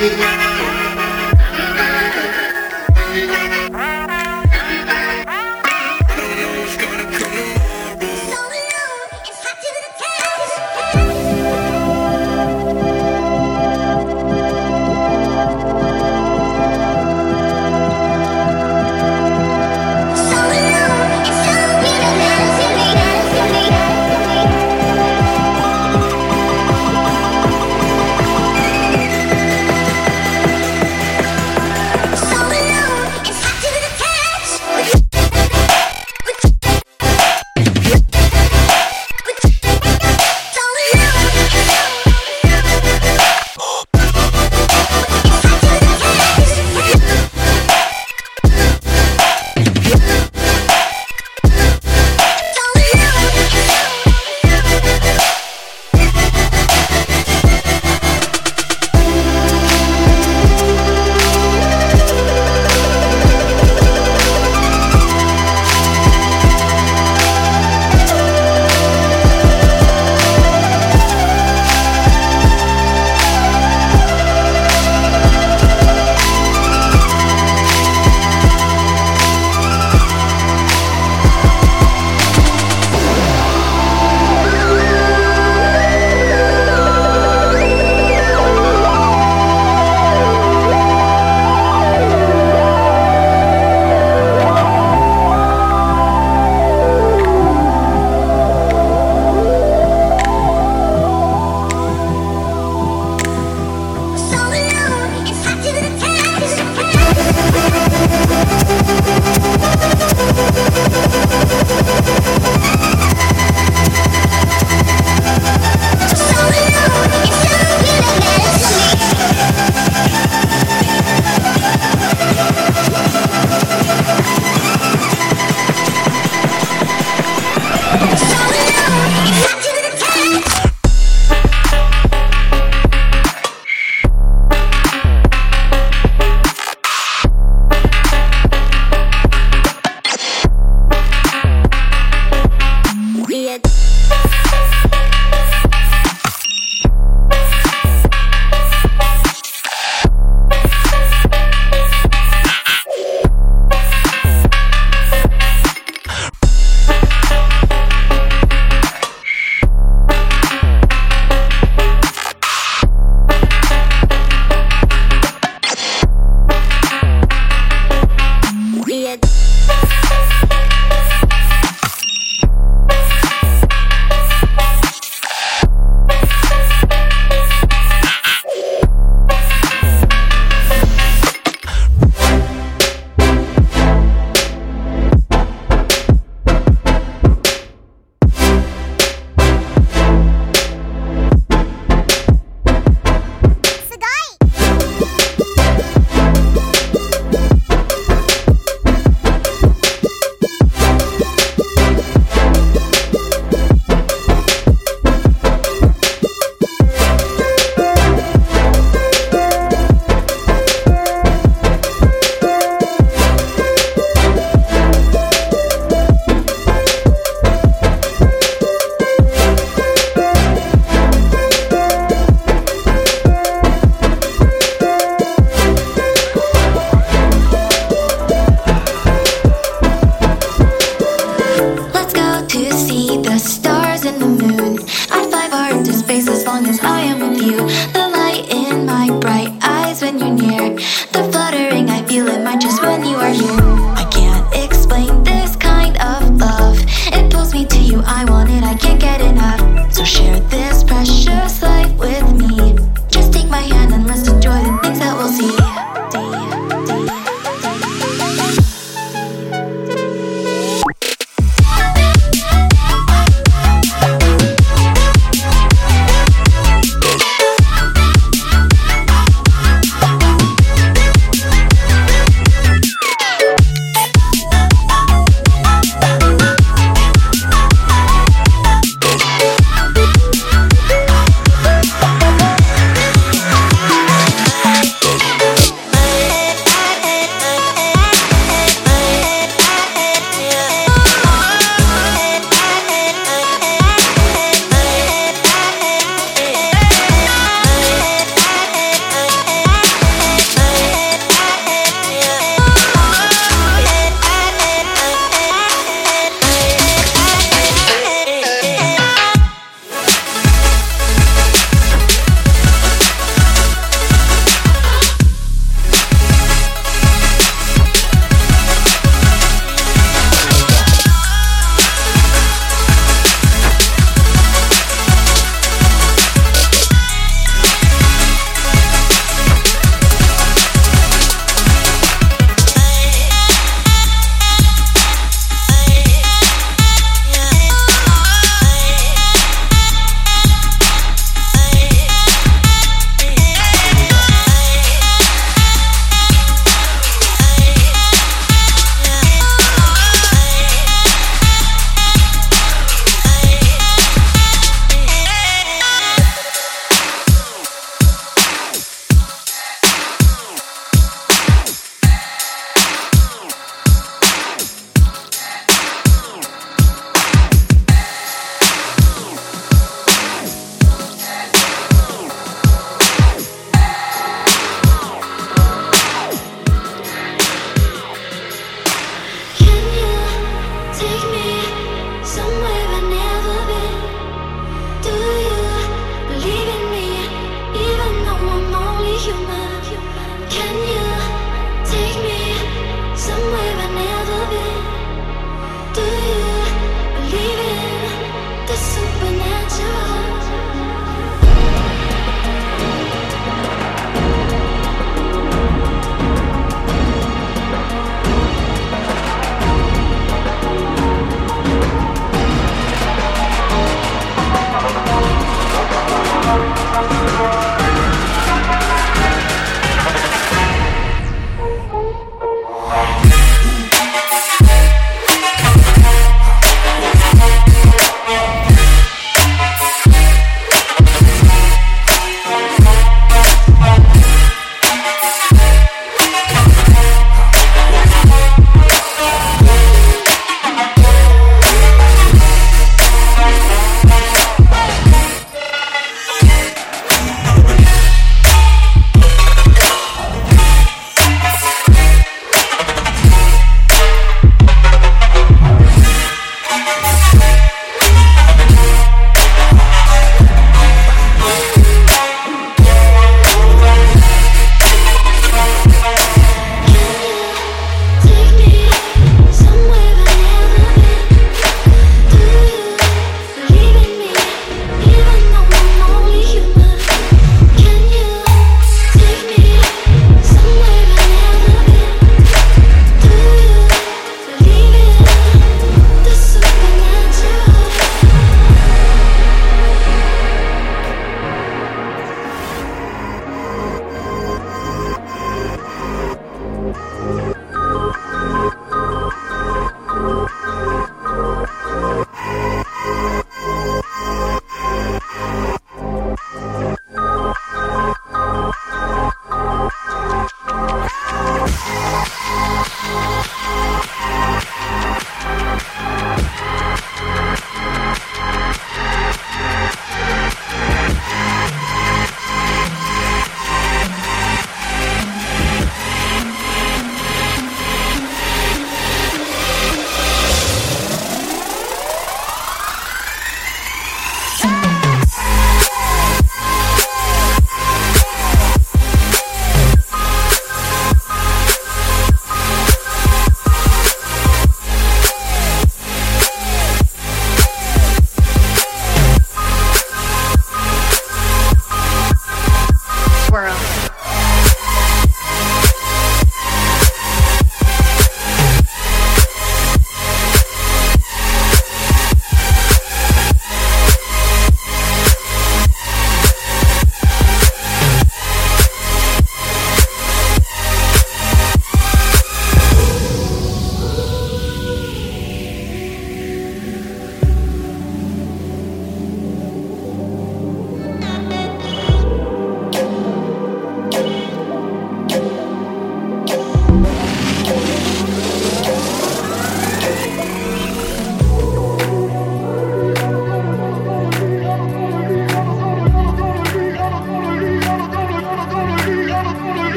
Thank.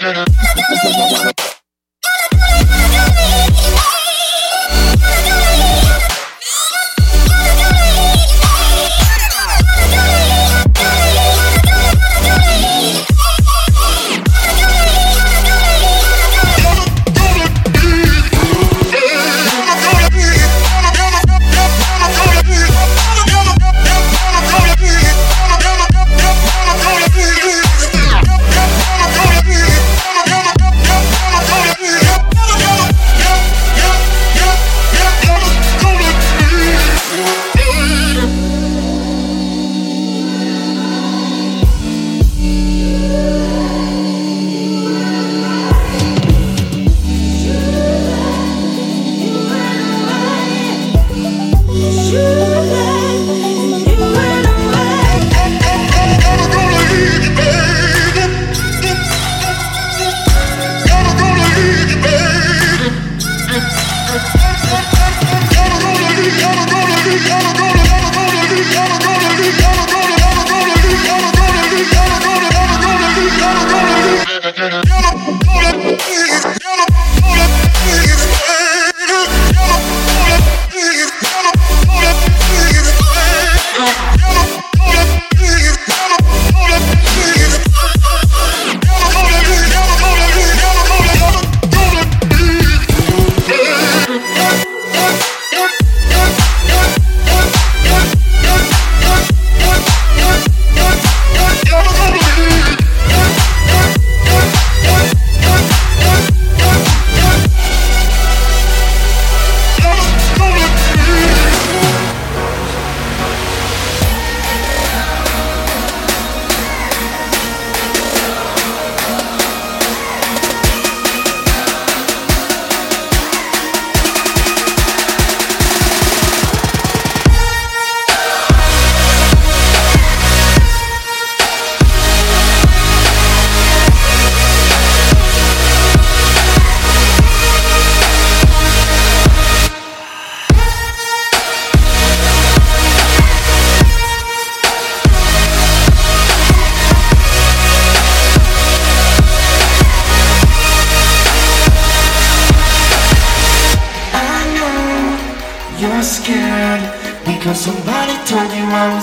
da da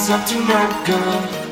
Thank you.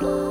Oh.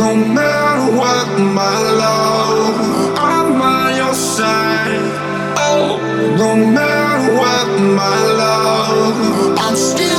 No matter what, my love, I'm on your side. Oh, no matter what, my love, I'm still.